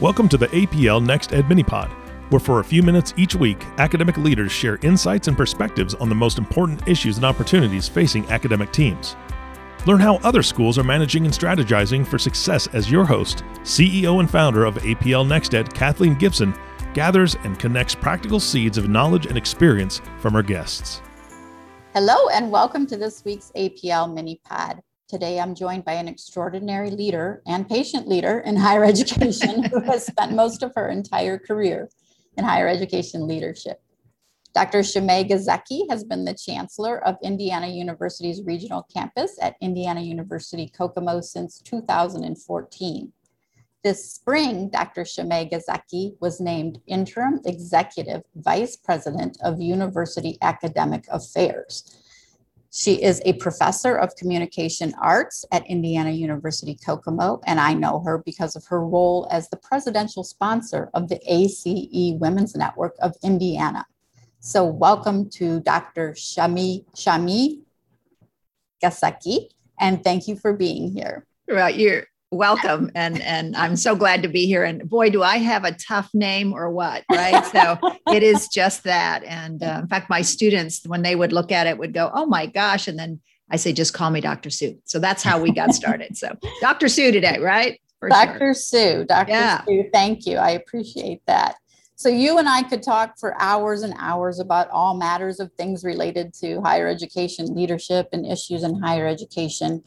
Welcome to the APL Next Ed Minipod, where for a few minutes each week, academic leaders share insights and perspectives on the most important issues and opportunities facing academic teams. Learn how other schools are managing and strategizing for success as your host, CEO and founder of APL Next Ed, Kathleen Gibson, gathers and connects practical seeds of knowledge and experience from her guests. Hello, and welcome to this week's APL Minipod. Today, I'm joined by an extraordinary leader and patient leader in higher education who has spent most of her entire career in higher education leadership. Dr. Sciame-Giesecke has been the chancellor of Indiana University's regional campus at Indiana University Kokomo since 2014. This spring, Dr. Sciame-Giesecke was named interim executive vice president of university academic affairs. She is a professor of communication arts at Indiana University Kokomo, and I know her because of her role as the presidential sponsor of the ACE Women's Network of Indiana. So, welcome to Dr. Sciame Shami Gazeki, and thank you for being here. Well, you're welcome and and i'm so glad to be here. And boy do i have a tough name or what right? So it is just that. And uh, in fact my students when they would look at it would go oh my gosh and then i say just call me dr sue. So that's how we got started. So dr sue today right? For dr sure. sue dr yeah. sue thank you. I appreciate that. So you and i could talk for hours and hours about all matters of things related to higher education leadership and issues in higher education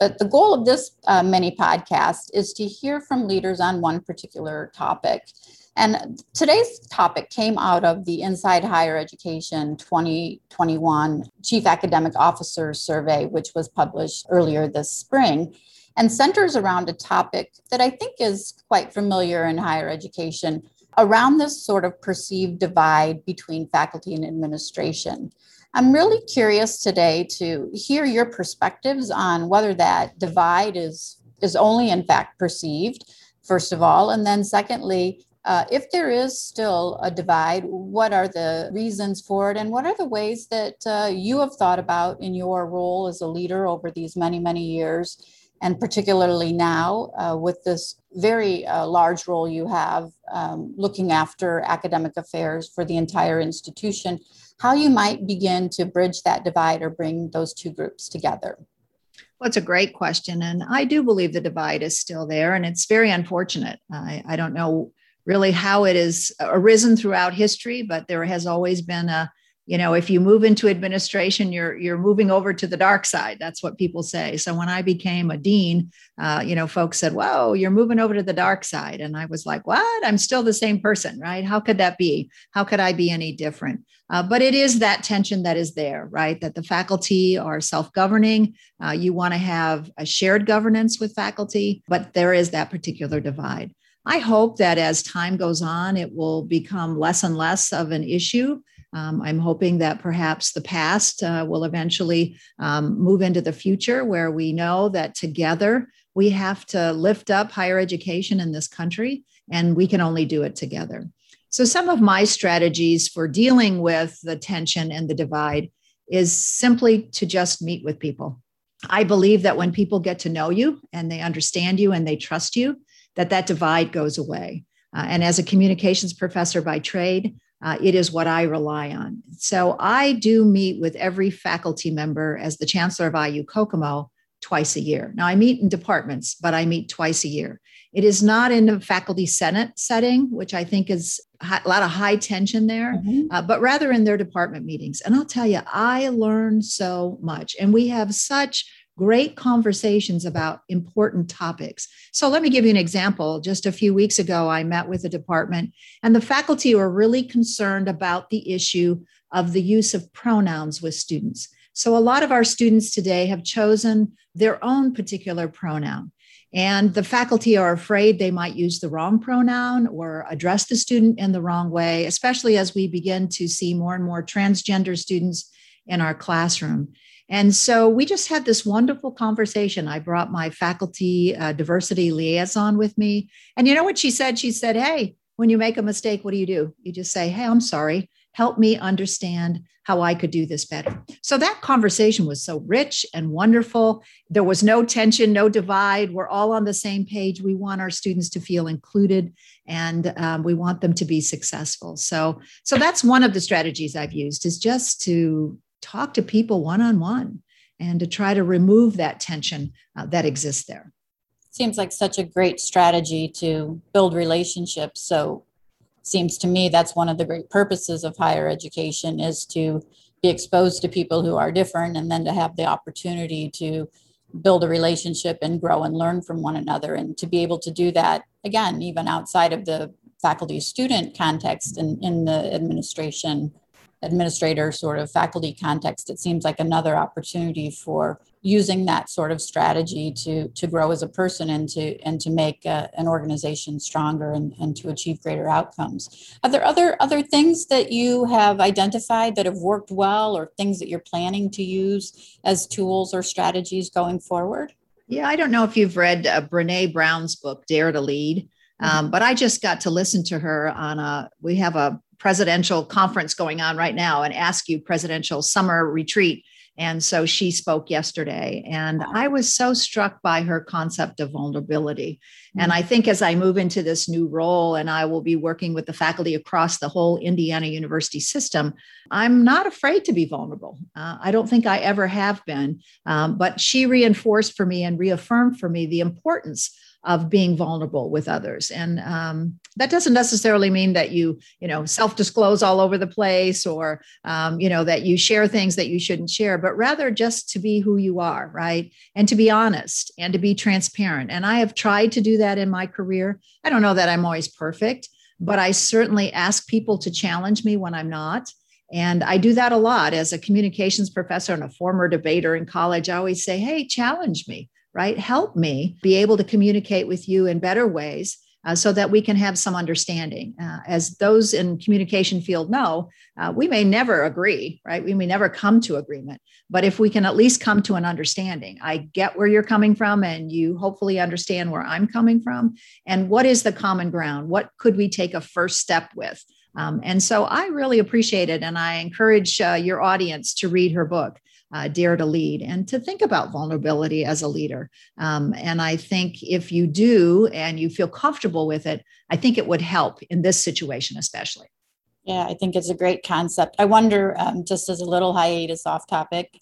but the goal of this uh, mini podcast is to hear from leaders on one particular topic. And today's topic came out of the Inside Higher Education 2021 Chief Academic Officers Survey, which was published earlier this spring, and centers around a topic that I think is quite familiar in higher education around this sort of perceived divide between faculty and administration. I'm really curious today to hear your perspectives on whether that divide is is only in fact perceived, first of all, and then secondly, uh, if there is still a divide, what are the reasons for it, and what are the ways that uh, you have thought about in your role as a leader over these many, many years, and particularly now uh, with this very uh, large role you have um, looking after academic affairs for the entire institution? How you might begin to bridge that divide or bring those two groups together. Well, it's a great question. And I do believe the divide is still there, and it's very unfortunate. I, I don't know really how it has arisen throughout history, but there has always been a you know if you move into administration you're you're moving over to the dark side. That's what people say. So when i became a dean uh, you know folks said whoa you're moving over to the dark side. And i was like what? I'm still the same person right? How could that be? How could i be any different? Uh, but it is that tension that is there right? That the faculty are self-governing. Uh, you want to have a shared governance with faculty but there is that particular divide. I hope that as time goes on, it will become less and less of an issue. Um, I'm hoping that perhaps the past uh, will eventually um, move into the future where we know that together we have to lift up higher education in this country, and we can only do it together. So, some of my strategies for dealing with the tension and the divide is simply to just meet with people. I believe that when people get to know you and they understand you and they trust you, that that divide goes away. Uh, and as a communications professor by trade, uh, it is what I rely on. So I do meet with every faculty member as the chancellor of IU Kokomo twice a year. Now I meet in departments, but I meet twice a year. It is not in a faculty senate setting, which I think is a lot of high tension there, mm-hmm. uh, but rather in their department meetings. And I'll tell you, I learn so much, and we have such great conversations about important topics. So, let me give you an example. Just a few weeks ago, I met with a department, and the faculty were really concerned about the issue of the use of pronouns with students. So, a lot of our students today have chosen their own particular pronoun. And the faculty are afraid they might use the wrong pronoun or address the student in the wrong way, especially as we begin to see more and more transgender students in our classroom. And so we just had this wonderful conversation. I brought my faculty uh, diversity liaison with me. And you know what she said? She said, Hey, when you make a mistake, what do you do? You just say, Hey, I'm sorry. help me understand how I could do this better. So that conversation was so rich and wonderful. There was no tension, no divide. We're all on the same page. We want our students to feel included and um, we want them to be successful. So, so that's one of the strategies I've used is just to talk to people one on one and to try to remove that tension uh, that exists there. Seems like such a great strategy to build relationships. So seems to me that's one of the great purposes of higher education is to be exposed to people who are different and then to have the opportunity to build a relationship and grow and learn from one another and to be able to do that again even outside of the faculty student context and in the administration administrator sort of faculty context, it seems like another opportunity for using that sort of strategy to to grow as a person and to and to make uh, an organization stronger and, and to achieve greater outcomes. Are there other other things that you have identified that have worked well, or things that you're planning to use as tools or strategies going forward? Yeah, I don't know if you've read uh, Brene Brown's book, Dare to Lead. Mm-hmm. Um, but I just got to listen to her on a, we have a presidential conference going on right now, an AASCU presidential summer retreat. And so she spoke yesterday, and I was so struck by her concept of vulnerability. And I think as I move into this new role and I will be working with the faculty across the whole Indiana University system, I'm not afraid to be vulnerable. Uh, I don't think I ever have been. Um, but she reinforced for me and reaffirmed for me the importance of being vulnerable with others. And um, that doesn't necessarily mean that you you know self-disclose all over the place or um, you know that you share things that you shouldn't share but rather just to be who you are right? And to be honest and to be transparent. And i have tried to do that in my career. I don't know that i'm always perfect but i certainly ask people to challenge me when i'm not. And I do that a lot. As a communications professor and a former debater in college. I always say, hey, challenge me right? Help me be able to communicate with you in better ways uh, so that we can have some understanding. Uh, as those in communication field know, uh, we may never agree, right? We may never come to agreement, but if we can at least come to an understanding, I get where you're coming from, and you hopefully understand where I'm coming from, and what is the common ground? What could we take a first step with? Um, and so I really appreciate it, and I encourage uh, your audience to read her book uh, Dare to Lead, and to think about vulnerability as a leader. Um, and I think if you do and you feel comfortable with it, I think it would help in this situation, especially. Yeah, I think it's a great concept. I wonder, um, just as a little hiatus off topic,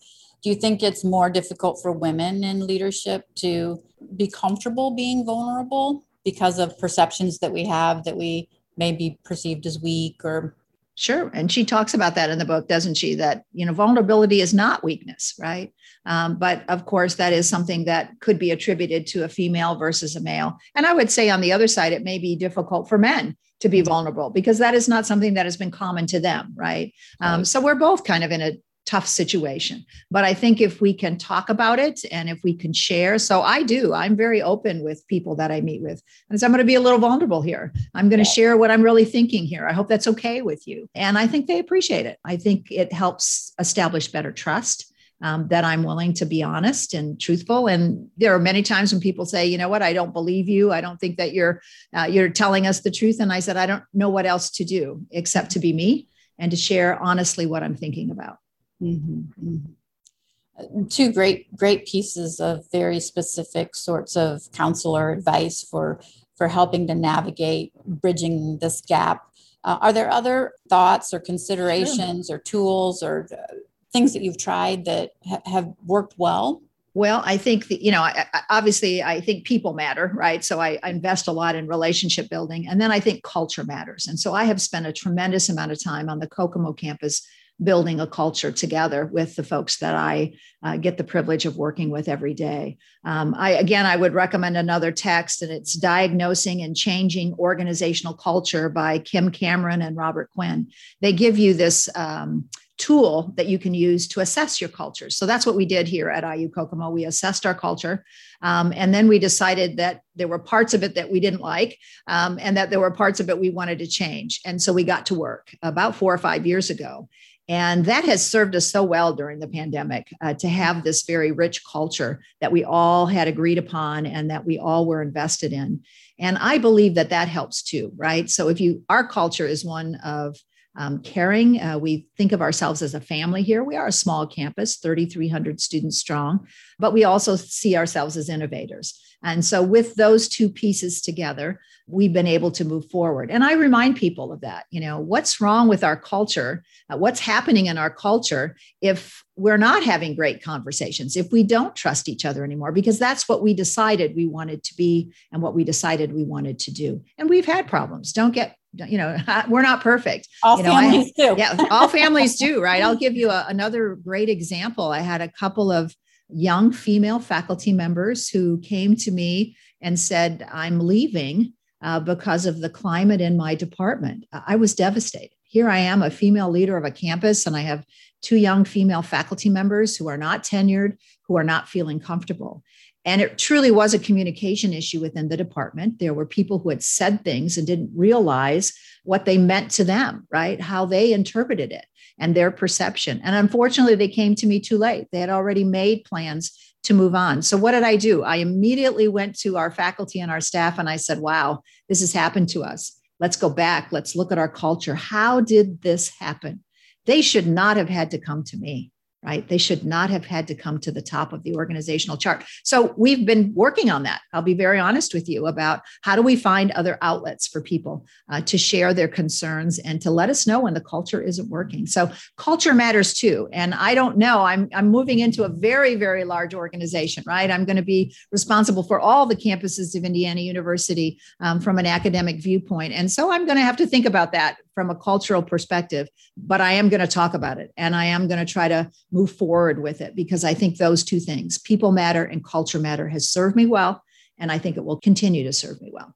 do you think it's more difficult for women in leadership to be comfortable being vulnerable because of perceptions that we have that we may be perceived as weak or Sure. And she talks about that in the book, doesn't she? That, you know, vulnerability is not weakness, right? Um, but of course, that is something that could be attributed to a female versus a male. And I would say on the other side, it may be difficult for men to be vulnerable because that is not something that has been common to them, right? Um, so we're both kind of in a tough situation. But I think if we can talk about it and if we can share, so I do, I'm very open with people that I meet with. And so I'm going to be a little vulnerable here. I'm going to share what I'm really thinking here. I hope that's okay with you. And I think they appreciate it. I think it helps establish better trust. Um, that I'm willing to be honest and truthful. And there are many times when people say, you know what, I don't believe you. I don't think that you're uh, you're telling us the truth. And I said, I don't know what else to do except to be me and to share honestly what I'm thinking about. Mm-hmm, mm-hmm. Two great, great pieces of very specific sorts of counsel or advice for for helping to navigate bridging this gap. Uh, are there other thoughts or considerations sure. or tools or uh, things that you've tried that ha- have worked well? Well, I think that, you know, I, obviously, I think people matter, right? So I, I, invest a lot in relationship building. And then I think culture matters. And so I have spent a tremendous amount of time on the Kokomo campus building a culture together with the folks that I uh, get the privilege of working with every day. Um, I again, I would recommend another text, and it's "Diagnosing and Changing Organizational Culture" by Kim Cameron and Robert Quinn. They give you this. Um, tool that you can use to assess your culture. So that's what we did here at IU Kokomo. We assessed our culture. Um, and then we decided that there were parts of it that we didn't like um, and that there were parts of it we wanted to change. And so we got to work about four or five years ago. And that has served us so well during the pandemic uh, to have this very rich culture that we all had agreed upon and that we all were invested in. And I believe that that helps too, right? So if you, our culture is one of um, caring. Uh, we think of ourselves as a family here. We are a small campus, 3,300 students strong, but we also see ourselves as innovators. And so, with those two pieces together, we've been able to move forward. And I remind people of that. You know, what's wrong with our culture? Uh, what's happening in our culture if we're not having great conversations, if we don't trust each other anymore? Because that's what we decided we wanted to be and what we decided we wanted to do. And we've had problems. Don't get you know we're not perfect all you know, families I, do yeah all families do right i'll give you a, another great example i had a couple of young female faculty members who came to me and said, I'm leaving uh, because of the climate in my department. I was devastated. Here I am, a female leader of a campus, and I have two young female faculty members who are not tenured, who are not feeling comfortable. And it truly was a communication issue within the department. There were people who had said things and didn't realize what they meant to them, right? How they interpreted it and their perception. And unfortunately, they came to me too late. They had already made plans to move on. So, what did I do? I immediately went to our faculty and our staff and I said, wow, this has happened to us. Let's go back. Let's look at our culture. How did this happen? They should not have had to come to me right? They should not have had to come to the top of the organizational chart. So we've been working on that. I'll be very honest with you about how do we find other outlets for people uh, to share their concerns and to let us know when the culture isn't working. So culture matters too. And I don't know, I'm, I'm moving into a very, very large organization, right? I'm going to be responsible for all the campuses of Indiana University um, from an academic viewpoint. And so I'm going to have to think about that from a cultural perspective, but I am going to talk about it and I am going to try to move forward with it because I think those two things, people matter and culture matter, has served me well. And I think it will continue to serve me well.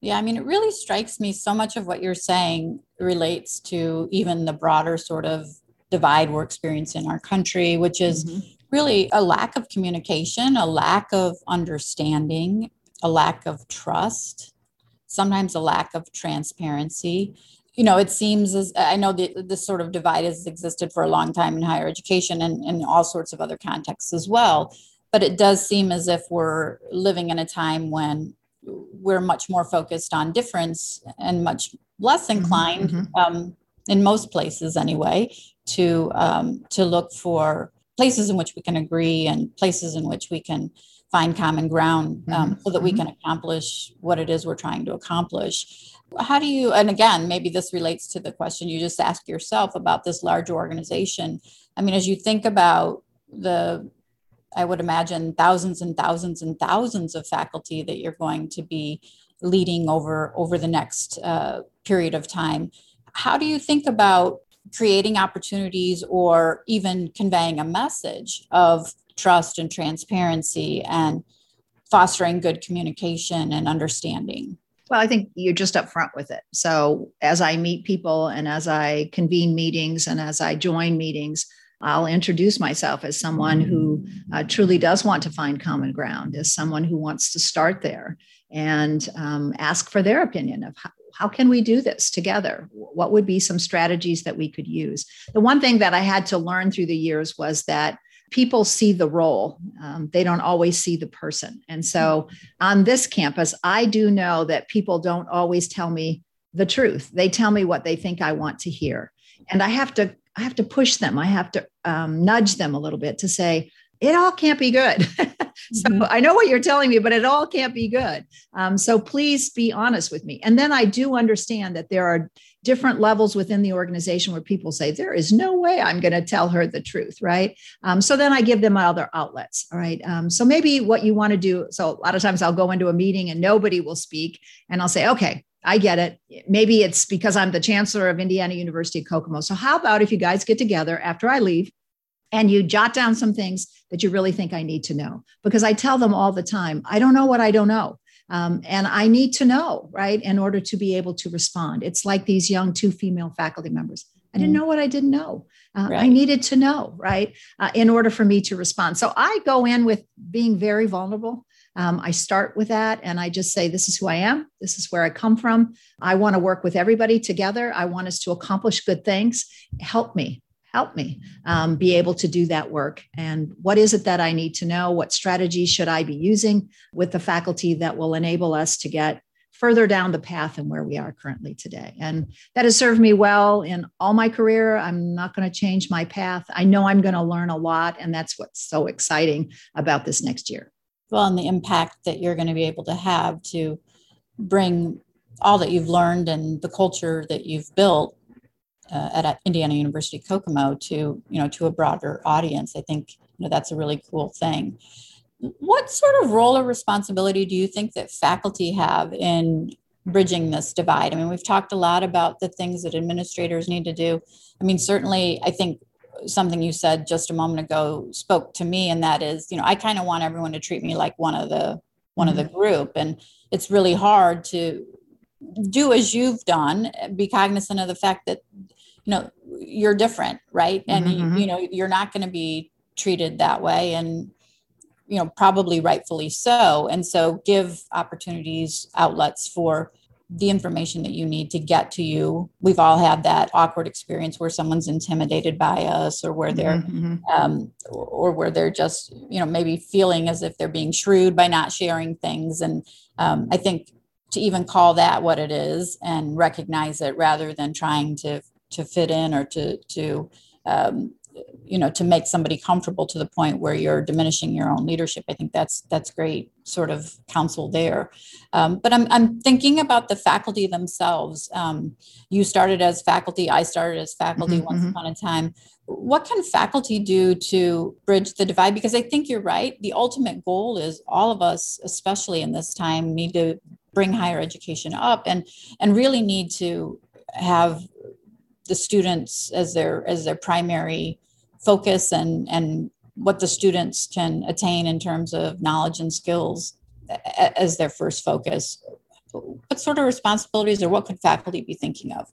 Yeah, I mean, it really strikes me so much of what you're saying relates to even the broader sort of divide we're experiencing in our country, which is mm-hmm. really a lack of communication, a lack of understanding, a lack of trust, sometimes a lack of transparency you know, it seems as I know that this sort of divide has existed for a long time in higher education and in all sorts of other contexts as well. But it does seem as if we're living in a time when we're much more focused on difference and much less mm-hmm, inclined, mm-hmm. um, in most places anyway, to um, to look for places in which we can agree and places in which we can find common ground um, mm-hmm. so that we mm-hmm. can accomplish what it is we're trying to accomplish how do you and again maybe this relates to the question you just asked yourself about this large organization i mean as you think about the i would imagine thousands and thousands and thousands of faculty that you're going to be leading over over the next uh, period of time how do you think about creating opportunities or even conveying a message of trust and transparency and fostering good communication and understanding well, I think you're just upfront with it. So as I meet people and as I convene meetings and as I join meetings, I'll introduce myself as someone who uh, truly does want to find common ground, as someone who wants to start there and um, ask for their opinion of how, how can we do this together? What would be some strategies that we could use? The one thing that I had to learn through the years was that people see the role, um, they don't always see the person. And so on this campus, I do know that people don't always tell me the truth. They tell me what they think I want to hear. And I have to I have to push them. I have to um, nudge them a little bit to say, it all can't be good. so mm-hmm. I know what you're telling me, but it all can't be good. Um, so please be honest with me. And then I do understand that there are different levels within the organization where people say, there is no way I'm going to tell her the truth, right? Um, so then I give them other outlets, all right? Um, so maybe what you want to do, so a lot of times I'll go into a meeting and nobody will speak, and I'll say, okay, I get it. Maybe it's because I'm the chancellor of Indiana University Kokomo. So, how about if you guys get together after I leave and you jot down some things that you really think I need to know? Because I tell them all the time, I don't know what I don't know. Um, and I need to know, right, in order to be able to respond. It's like these young two female faculty members. I didn't mm. know what I didn't know. Uh, right. I needed to know, right, uh, in order for me to respond. So I go in with being very vulnerable. Um, I start with that and I just say, This is who I am. This is where I come from. I want to work with everybody together. I want us to accomplish good things. Help me help me um, be able to do that work. And what is it that I need to know? What strategies should I be using with the faculty that will enable us to get further down the path than where we are currently today. And that has served me well in all my career. I'm not going to change my path. I know I'm going to learn a lot. And that's what's so exciting about this next year. Well, and the impact that you're going to be able to have to bring all that you've learned and the culture that you've built uh, at Indiana University Kokomo to you know to a broader audience. I think you know that's a really cool thing. What sort of role or responsibility do you think that faculty have in bridging this divide? I mean, we've talked a lot about the things that administrators need to do. I mean, certainly, I think something you said just a moment ago spoke to me, and that is, you know, I kind of want everyone to treat me like one of the one mm-hmm. of the mm-hmm. group, and it's really hard to do as you've done, be cognizant of the fact that you know you're different, right? And mm-hmm. you, you know you're not going to be treated that way, and you know probably rightfully so and so give opportunities outlets for the information that you need to get to you we've all had that awkward experience where someone's intimidated by us or where they're mm-hmm. um, or where they're just you know maybe feeling as if they're being shrewd by not sharing things and um, i think to even call that what it is and recognize it rather than trying to to fit in or to to um, you know to make somebody comfortable to the point where you're diminishing your own leadership. I think that's that's great sort of counsel there. Um, but I'm, I'm thinking about the faculty themselves. Um, you started as faculty i started as faculty mm-hmm, once mm-hmm. upon a time. What can faculty do to bridge the divide? Because i think you're right. The ultimate goal is all of us especially in this time need to bring higher education up and and really need to have the students as their as their primary focus and and what the students can attain in terms of knowledge and skills as their first focus what sort of responsibilities or what could faculty be thinking of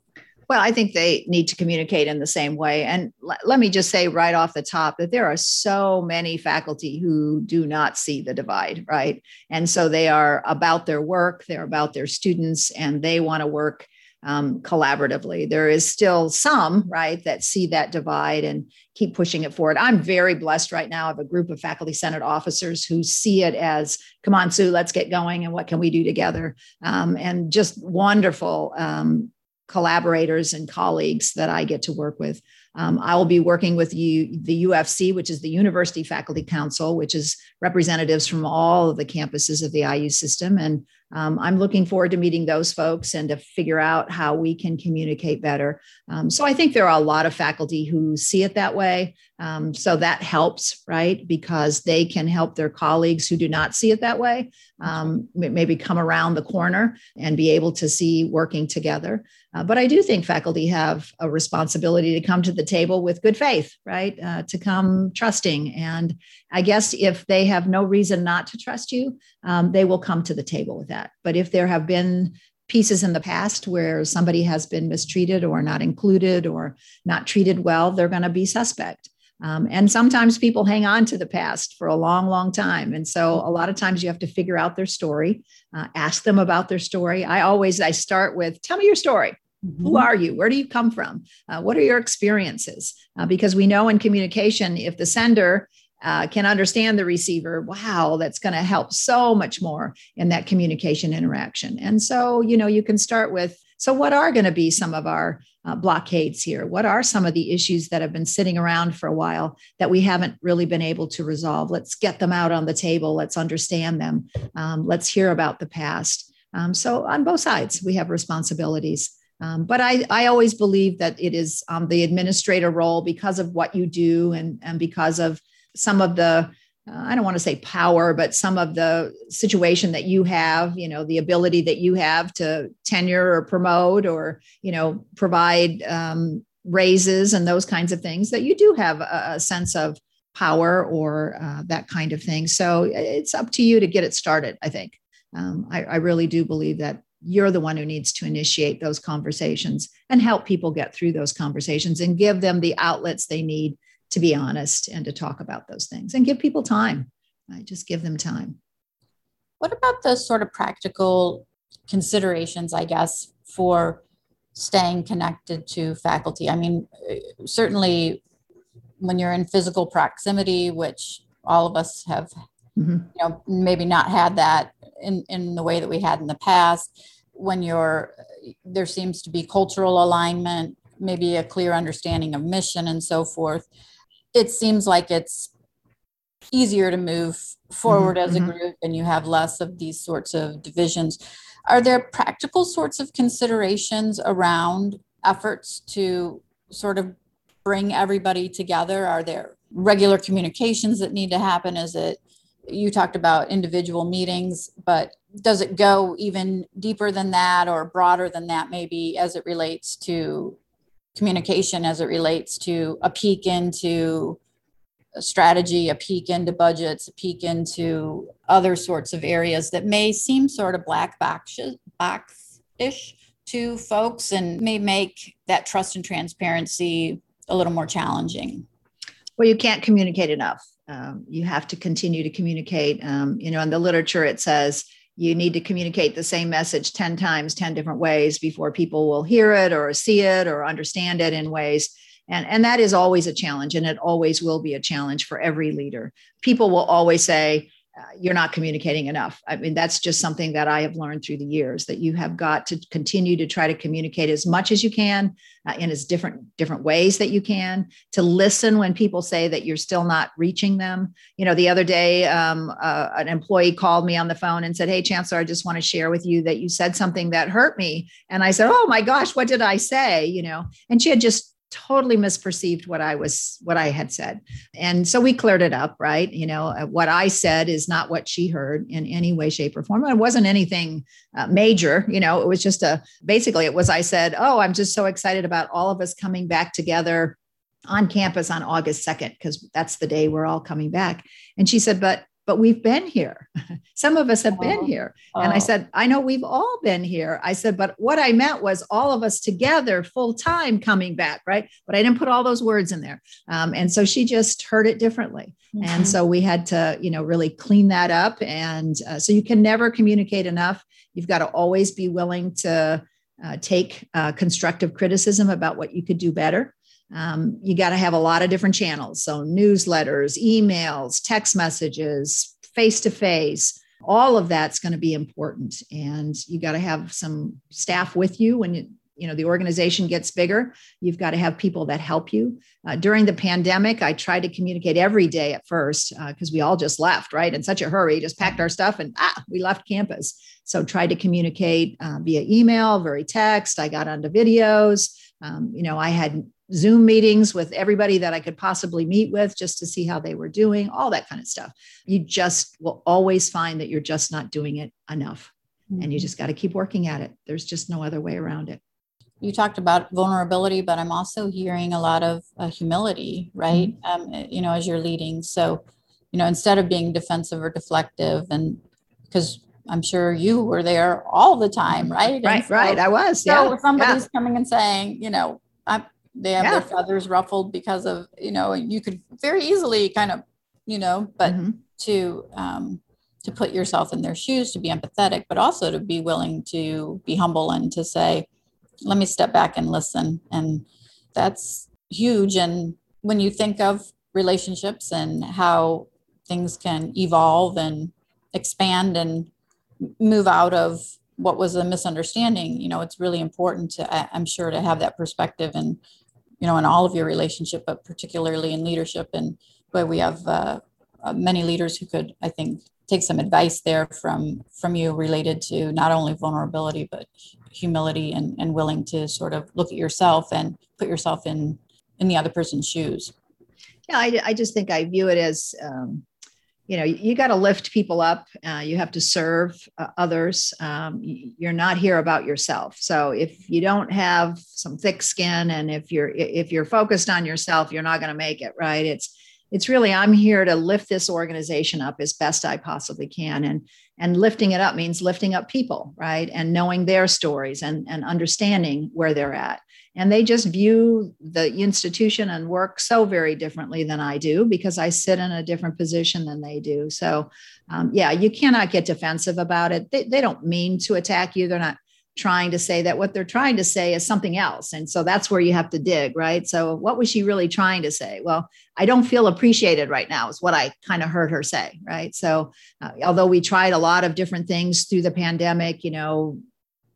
well, I think they need to communicate in the same way. And l- let me just say right off the top that there are so many faculty who do not see the divide, right? And so they are about their work, they're about their students, and they want to work um, collaboratively. There is still some, right, that see that divide and keep pushing it forward. I'm very blessed right now. of a group of faculty senate officers who see it as, come on, Sue, let's get going and what can we do together? Um, and just wonderful um, collaborators and colleagues that I get to work with. Um, I will be working with you, the UFC, which is the University Faculty Council, which is representatives from all of the campuses of the IU system. And um, I'm looking forward to meeting those folks and to figure out how we can communicate better. Um, so I think there are a lot of faculty who see it that way. Um, so that helps, right? Because they can help their colleagues who do not see it that way, um, maybe come around the corner and be able to see working together. Uh, but I do think faculty have a responsibility to come to the table with good faith, right? Uh, to come trusting. And I guess if they have no reason not to trust you, um, they will come to the table with that. But if there have been pieces in the past where somebody has been mistreated or not included or not treated well, they're going to be suspect. Um, and sometimes people hang on to the past for a long, long time. And so a lot of times you have to figure out their story, uh, ask them about their story. I always, I start with, tell me your story. Mm-hmm. Who are you? Where do you come from? Uh, what are your experiences? Uh, because we know in communication, if the sender uh, can understand the receiver, wow, that's going to help so much more in that communication interaction. And so, you know, you can start with so, what are going to be some of our uh, blockades here? What are some of the issues that have been sitting around for a while that we haven't really been able to resolve? Let's get them out on the table. Let's understand them. Um, let's hear about the past. Um, so, on both sides, we have responsibilities. Um, but I, I always believe that it is um, the administrator role because of what you do and, and because of some of the uh, I don't want to say power, but some of the situation that you have, you know, the ability that you have to tenure or promote or, you know, provide um, raises and those kinds of things, that you do have a, a sense of power or uh, that kind of thing. So it's up to you to get it started, I think. Um, I, I really do believe that you're the one who needs to initiate those conversations and help people get through those conversations and give them the outlets they need to be honest and to talk about those things and give people time. I just give them time. What about the sort of practical considerations, I guess, for staying connected to faculty? I mean, certainly when you're in physical proximity, which all of us have, mm-hmm. you know, maybe not had that in, in the way that we had in the past. when you're there seems to be cultural alignment, maybe a clear understanding of mission and so forth, it seems like it's easier to move forward mm-hmm. as a mm-hmm. group and you have less of these sorts of divisions. Are there practical sorts of considerations around efforts to sort of bring everybody together? Are there regular communications that need to happen? Is it, you talked about individual meetings, but does it go even deeper than that or broader than that, maybe as it relates to communication, as it relates to a peek into a strategy, a peek into budgets, a peek into other sorts of areas that may seem sort of black box-ish to folks and may make that trust and transparency a little more challenging? Well, you can't communicate enough. Um, you have to continue to communicate. Um, you know, in the literature, it says you need to communicate the same message 10 times, 10 different ways before people will hear it or see it or understand it in ways. And, and that is always a challenge, and it always will be a challenge for every leader. People will always say, uh, you're not communicating enough. I mean, that's just something that I have learned through the years that you have got to continue to try to communicate as much as you can uh, in as different different ways that you can. To listen when people say that you're still not reaching them. You know, the other day, um, uh, an employee called me on the phone and said, "Hey, Chancellor, I just want to share with you that you said something that hurt me." And I said, "Oh my gosh, what did I say?" You know, and she had just totally misperceived what I was what I had said. And so we cleared it up, right? You know, uh, what I said is not what she heard in any way shape or form. It wasn't anything uh, major, you know, it was just a basically it was I said, "Oh, I'm just so excited about all of us coming back together on campus on August 2nd because that's the day we're all coming back." And she said, "But but we've been here. Some of us have oh, been here. Oh. And I said, I know we've all been here. I said, but what I meant was all of us together full time coming back, right? But I didn't put all those words in there. Um, and so she just heard it differently. Mm-hmm. And so we had to, you know, really clean that up. And uh, so you can never communicate enough. You've got to always be willing to uh, take uh, constructive criticism about what you could do better. Um, you got to have a lot of different channels. So, newsletters, emails, text messages, face to face, all of that's going to be important. And you got to have some staff with you when you, you know the organization gets bigger. You've got to have people that help you. Uh, during the pandemic i tried to communicate every day at first because uh, we all just left right in such a hurry just packed our stuff and ah we left campus. So tried to communicate uh, via email very text. I got onto videos. Um, you know i had Zoom meetings with everybody that I could possibly meet with just to see how they were doing, all that kind of stuff. You just will always find that you're just not doing it enough. Mm-hmm. And you mm-hmm. just got to keep working at it. There's just no other way around it. You talked about vulnerability, but I'm also hearing a lot of uh, humility, right? Mm-hmm. Um, you know, as you're leading. So, you know, instead of being defensive or deflective, and because I'm sure you were there all the time, right? Right, so, right. I was. So yeah. somebody's yeah. coming and saying, you know, I'm they have yeah. their feathers ruffled because of you know you could very easily kind of you know but mm-hmm. to um to put yourself in their shoes to be empathetic but also to be willing to be humble and to say let me step back and listen and that's huge and when you think of relationships and how things can evolve and expand and move out of what was a misunderstanding you know it's really important to i'm sure to have that perspective and you know, in all of your relationship, but particularly in leadership. And where we have uh, uh, many leaders who could, I think, take some advice there from from you related to not only vulnerability but humility and, and willing to sort of look at yourself and put yourself in in the other person's shoes. Yeah, I, I just think I view it as um, you know you got to lift people up uh, you have to serve uh, others um, you're not here about yourself. So if you don't have some thick skin and if you're if you're focused on yourself you're not going to make it right? It's it's really i'm here to lift this organization up as best i possibly can. And and lifting it up means lifting up people right? And knowing their stories and and understanding where they're at and they just view the institution and work so very differently than I do because I sit in a different position than they do. So, um, yeah, you cannot get defensive about it. They, they don't mean to attack you. They're not trying to say that what they're trying to say is something else. And so that's where you have to dig, right? So, what was she really trying to say? Well, I don't feel appreciated right now, is what I kind of heard her say, right? So, uh, although we tried a lot of different things through the pandemic, you know,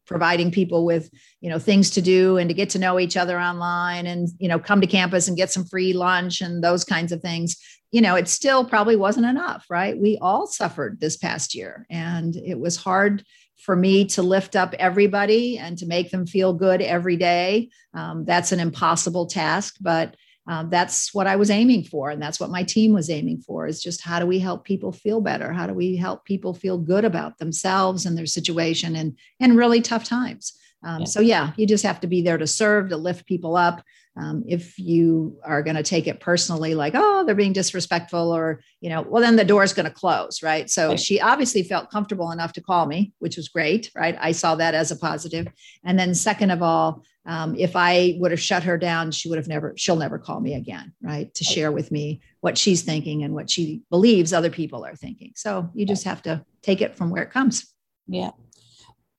providing people with you know things to do and to get to know each other online and you know come to campus and get some free lunch and those kinds of things. You know it still probably wasn't enough right? We all suffered this past year and it was hard for me to lift up everybody and to make them feel good every day. Um, that's an impossible task but um, that's what I was aiming for. And that's what my team was aiming for is just how do we help people feel better? How do we help people feel good about themselves and their situation and, and really tough times? Um, yeah. So, yeah, you just have to be there to serve, to lift people up. Um, if you are going to take it personally, like, oh, they're being disrespectful, or, you know, well, then the door is going to close, right? So right. she obviously felt comfortable enough to call me, which was great, right? I saw that as a positive. And then, second of all, um, if I would have shut her down, she would have never, she'll never call me again, right? To share with me what she's thinking and what she believes other people are thinking. So you just have to take it from where it comes. Yeah.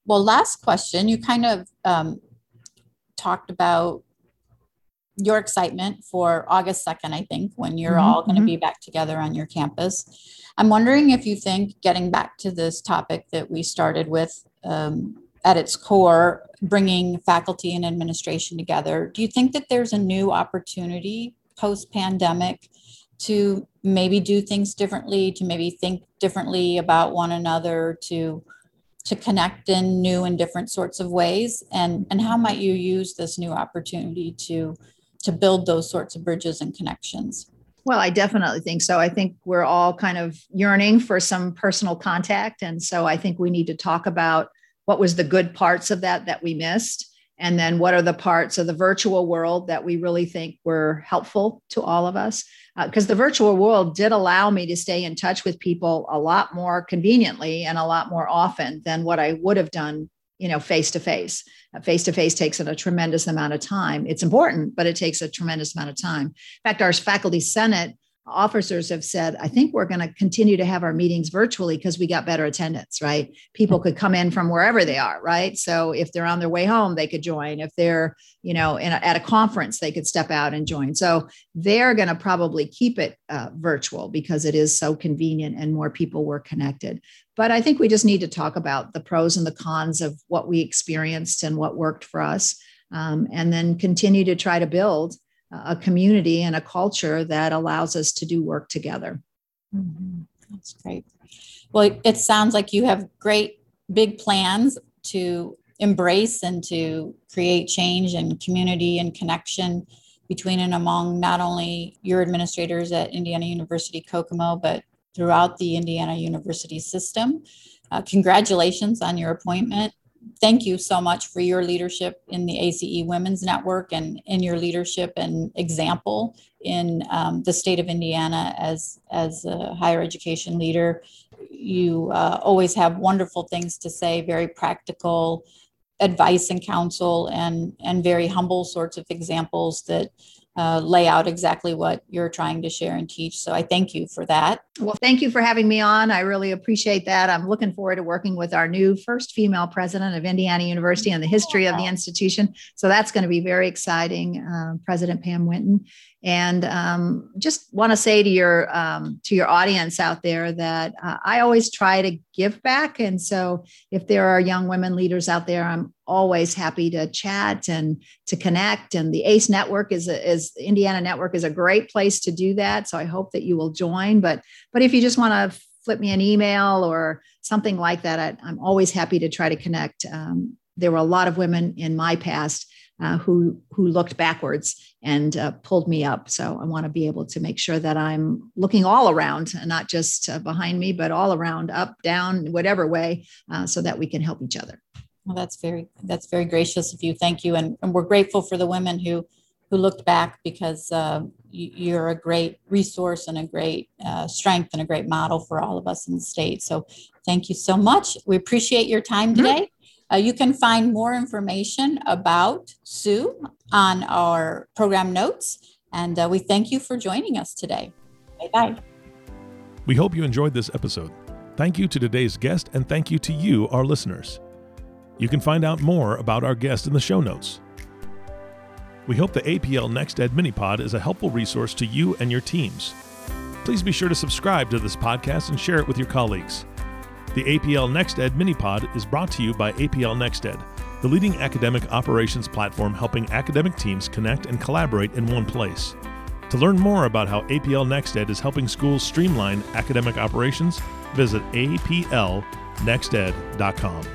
Well, last question. You kind of um, talked about your excitement for August 2nd, I think, when you're mm-hmm, all going to mm-hmm. be back together on your campus. I'm wondering if you think, getting back to this topic that we started with, um, at its core, bringing faculty and administration together. Do you think that there's a new opportunity post pandemic to maybe do things differently, to maybe think differently about one another, to to connect in new and different sorts of ways and and how might you use this new opportunity to to build those sorts of bridges and connections well, I definitely think so. I think we're all kind of yearning for some personal contact. And so I think we need to talk about what was the good parts of that that we missed and then what are the parts of the virtual world that we really think were helpful to all of us? Because uh, the virtual world did allow me to stay in touch with people a lot more conveniently and a lot more often than what i would have done you know face to face face to face takes a tremendous amount of time. It's important but it takes a tremendous amount of time. In fact our faculty senate officers have said, I think we're going to continue to have our meetings virtually because we got better attendance, right? People could come in from wherever they are, right? So if they're on their way home, they could join. If they're, you know, a, at a conference, they could step out and join. So they're going to probably keep it uh, virtual because it is so convenient and more people were connected. But I think we just need to talk about the pros and the cons of what we experienced and what worked for us. Um, and then continue to try to build a community and a culture that allows us to do work together. Mm-hmm. That's great. Well, it sounds like you have great big plans to embrace and to create change and community and connection between and among not only your administrators at Indiana University Kokomo, but throughout the Indiana University system. Uh, congratulations on your appointment thank you so much for your leadership in the ACE Women's Network and in your leadership and example in um, the state of Indiana as as a higher education leader. You uh, always have wonderful things to say, very practical advice and counsel, and and very humble sorts of examples that uh, lay out exactly what you're trying to share and teach. So I thank you for that. Well, thank you for having me on. I really appreciate that. I'm looking forward to working with our new first female president of Indiana University and the history of the institution. So that's going to be very exciting, uh, President Pam Whitten. And um, just want to say to your um, to your audience out there that uh, I always try to give back. And so, if there are young women leaders out there, I'm always happy to chat and to connect. And the ACE Network is a, is Indiana Network is a great place to do that. So I hope that you will join. But but if you just want to flip me an email or something like that, I, am always happy to try to connect. Um, there were a lot of women in my past uh, who who looked backwards and uh, pulled me up. So I want to be able to make sure that I'm looking all around and not just uh, behind me, but all around, up, down, whatever way, uh, so that we can help each other. Well, that's very that's very gracious of you. Thank you, and, and we're grateful for the women who who looked back because uh, you, are a great resource and a great uh, strength and a great model for all of us in the state. So thank you so much. We appreciate your time mm-hmm. today. Uh, you can find more information about Sue on our program notes. And uh, we thank you for joining us today. Bye bye. We hope you enjoyed this episode. Thank you to today's guest, and thank you to you, our listeners. You can find out more about our guest in the show notes. We hope the APL Next Ed Minipod is a helpful resource to you and your teams. Please be sure to subscribe to this podcast and share it with your colleagues. The APL Next Ed Minipod is brought to you by APL Next Ed, the leading academic operations platform helping academic teams connect and collaborate in one place. To learn more about how APL Next Ed is helping schools streamline academic operations, visit aplnexted.com.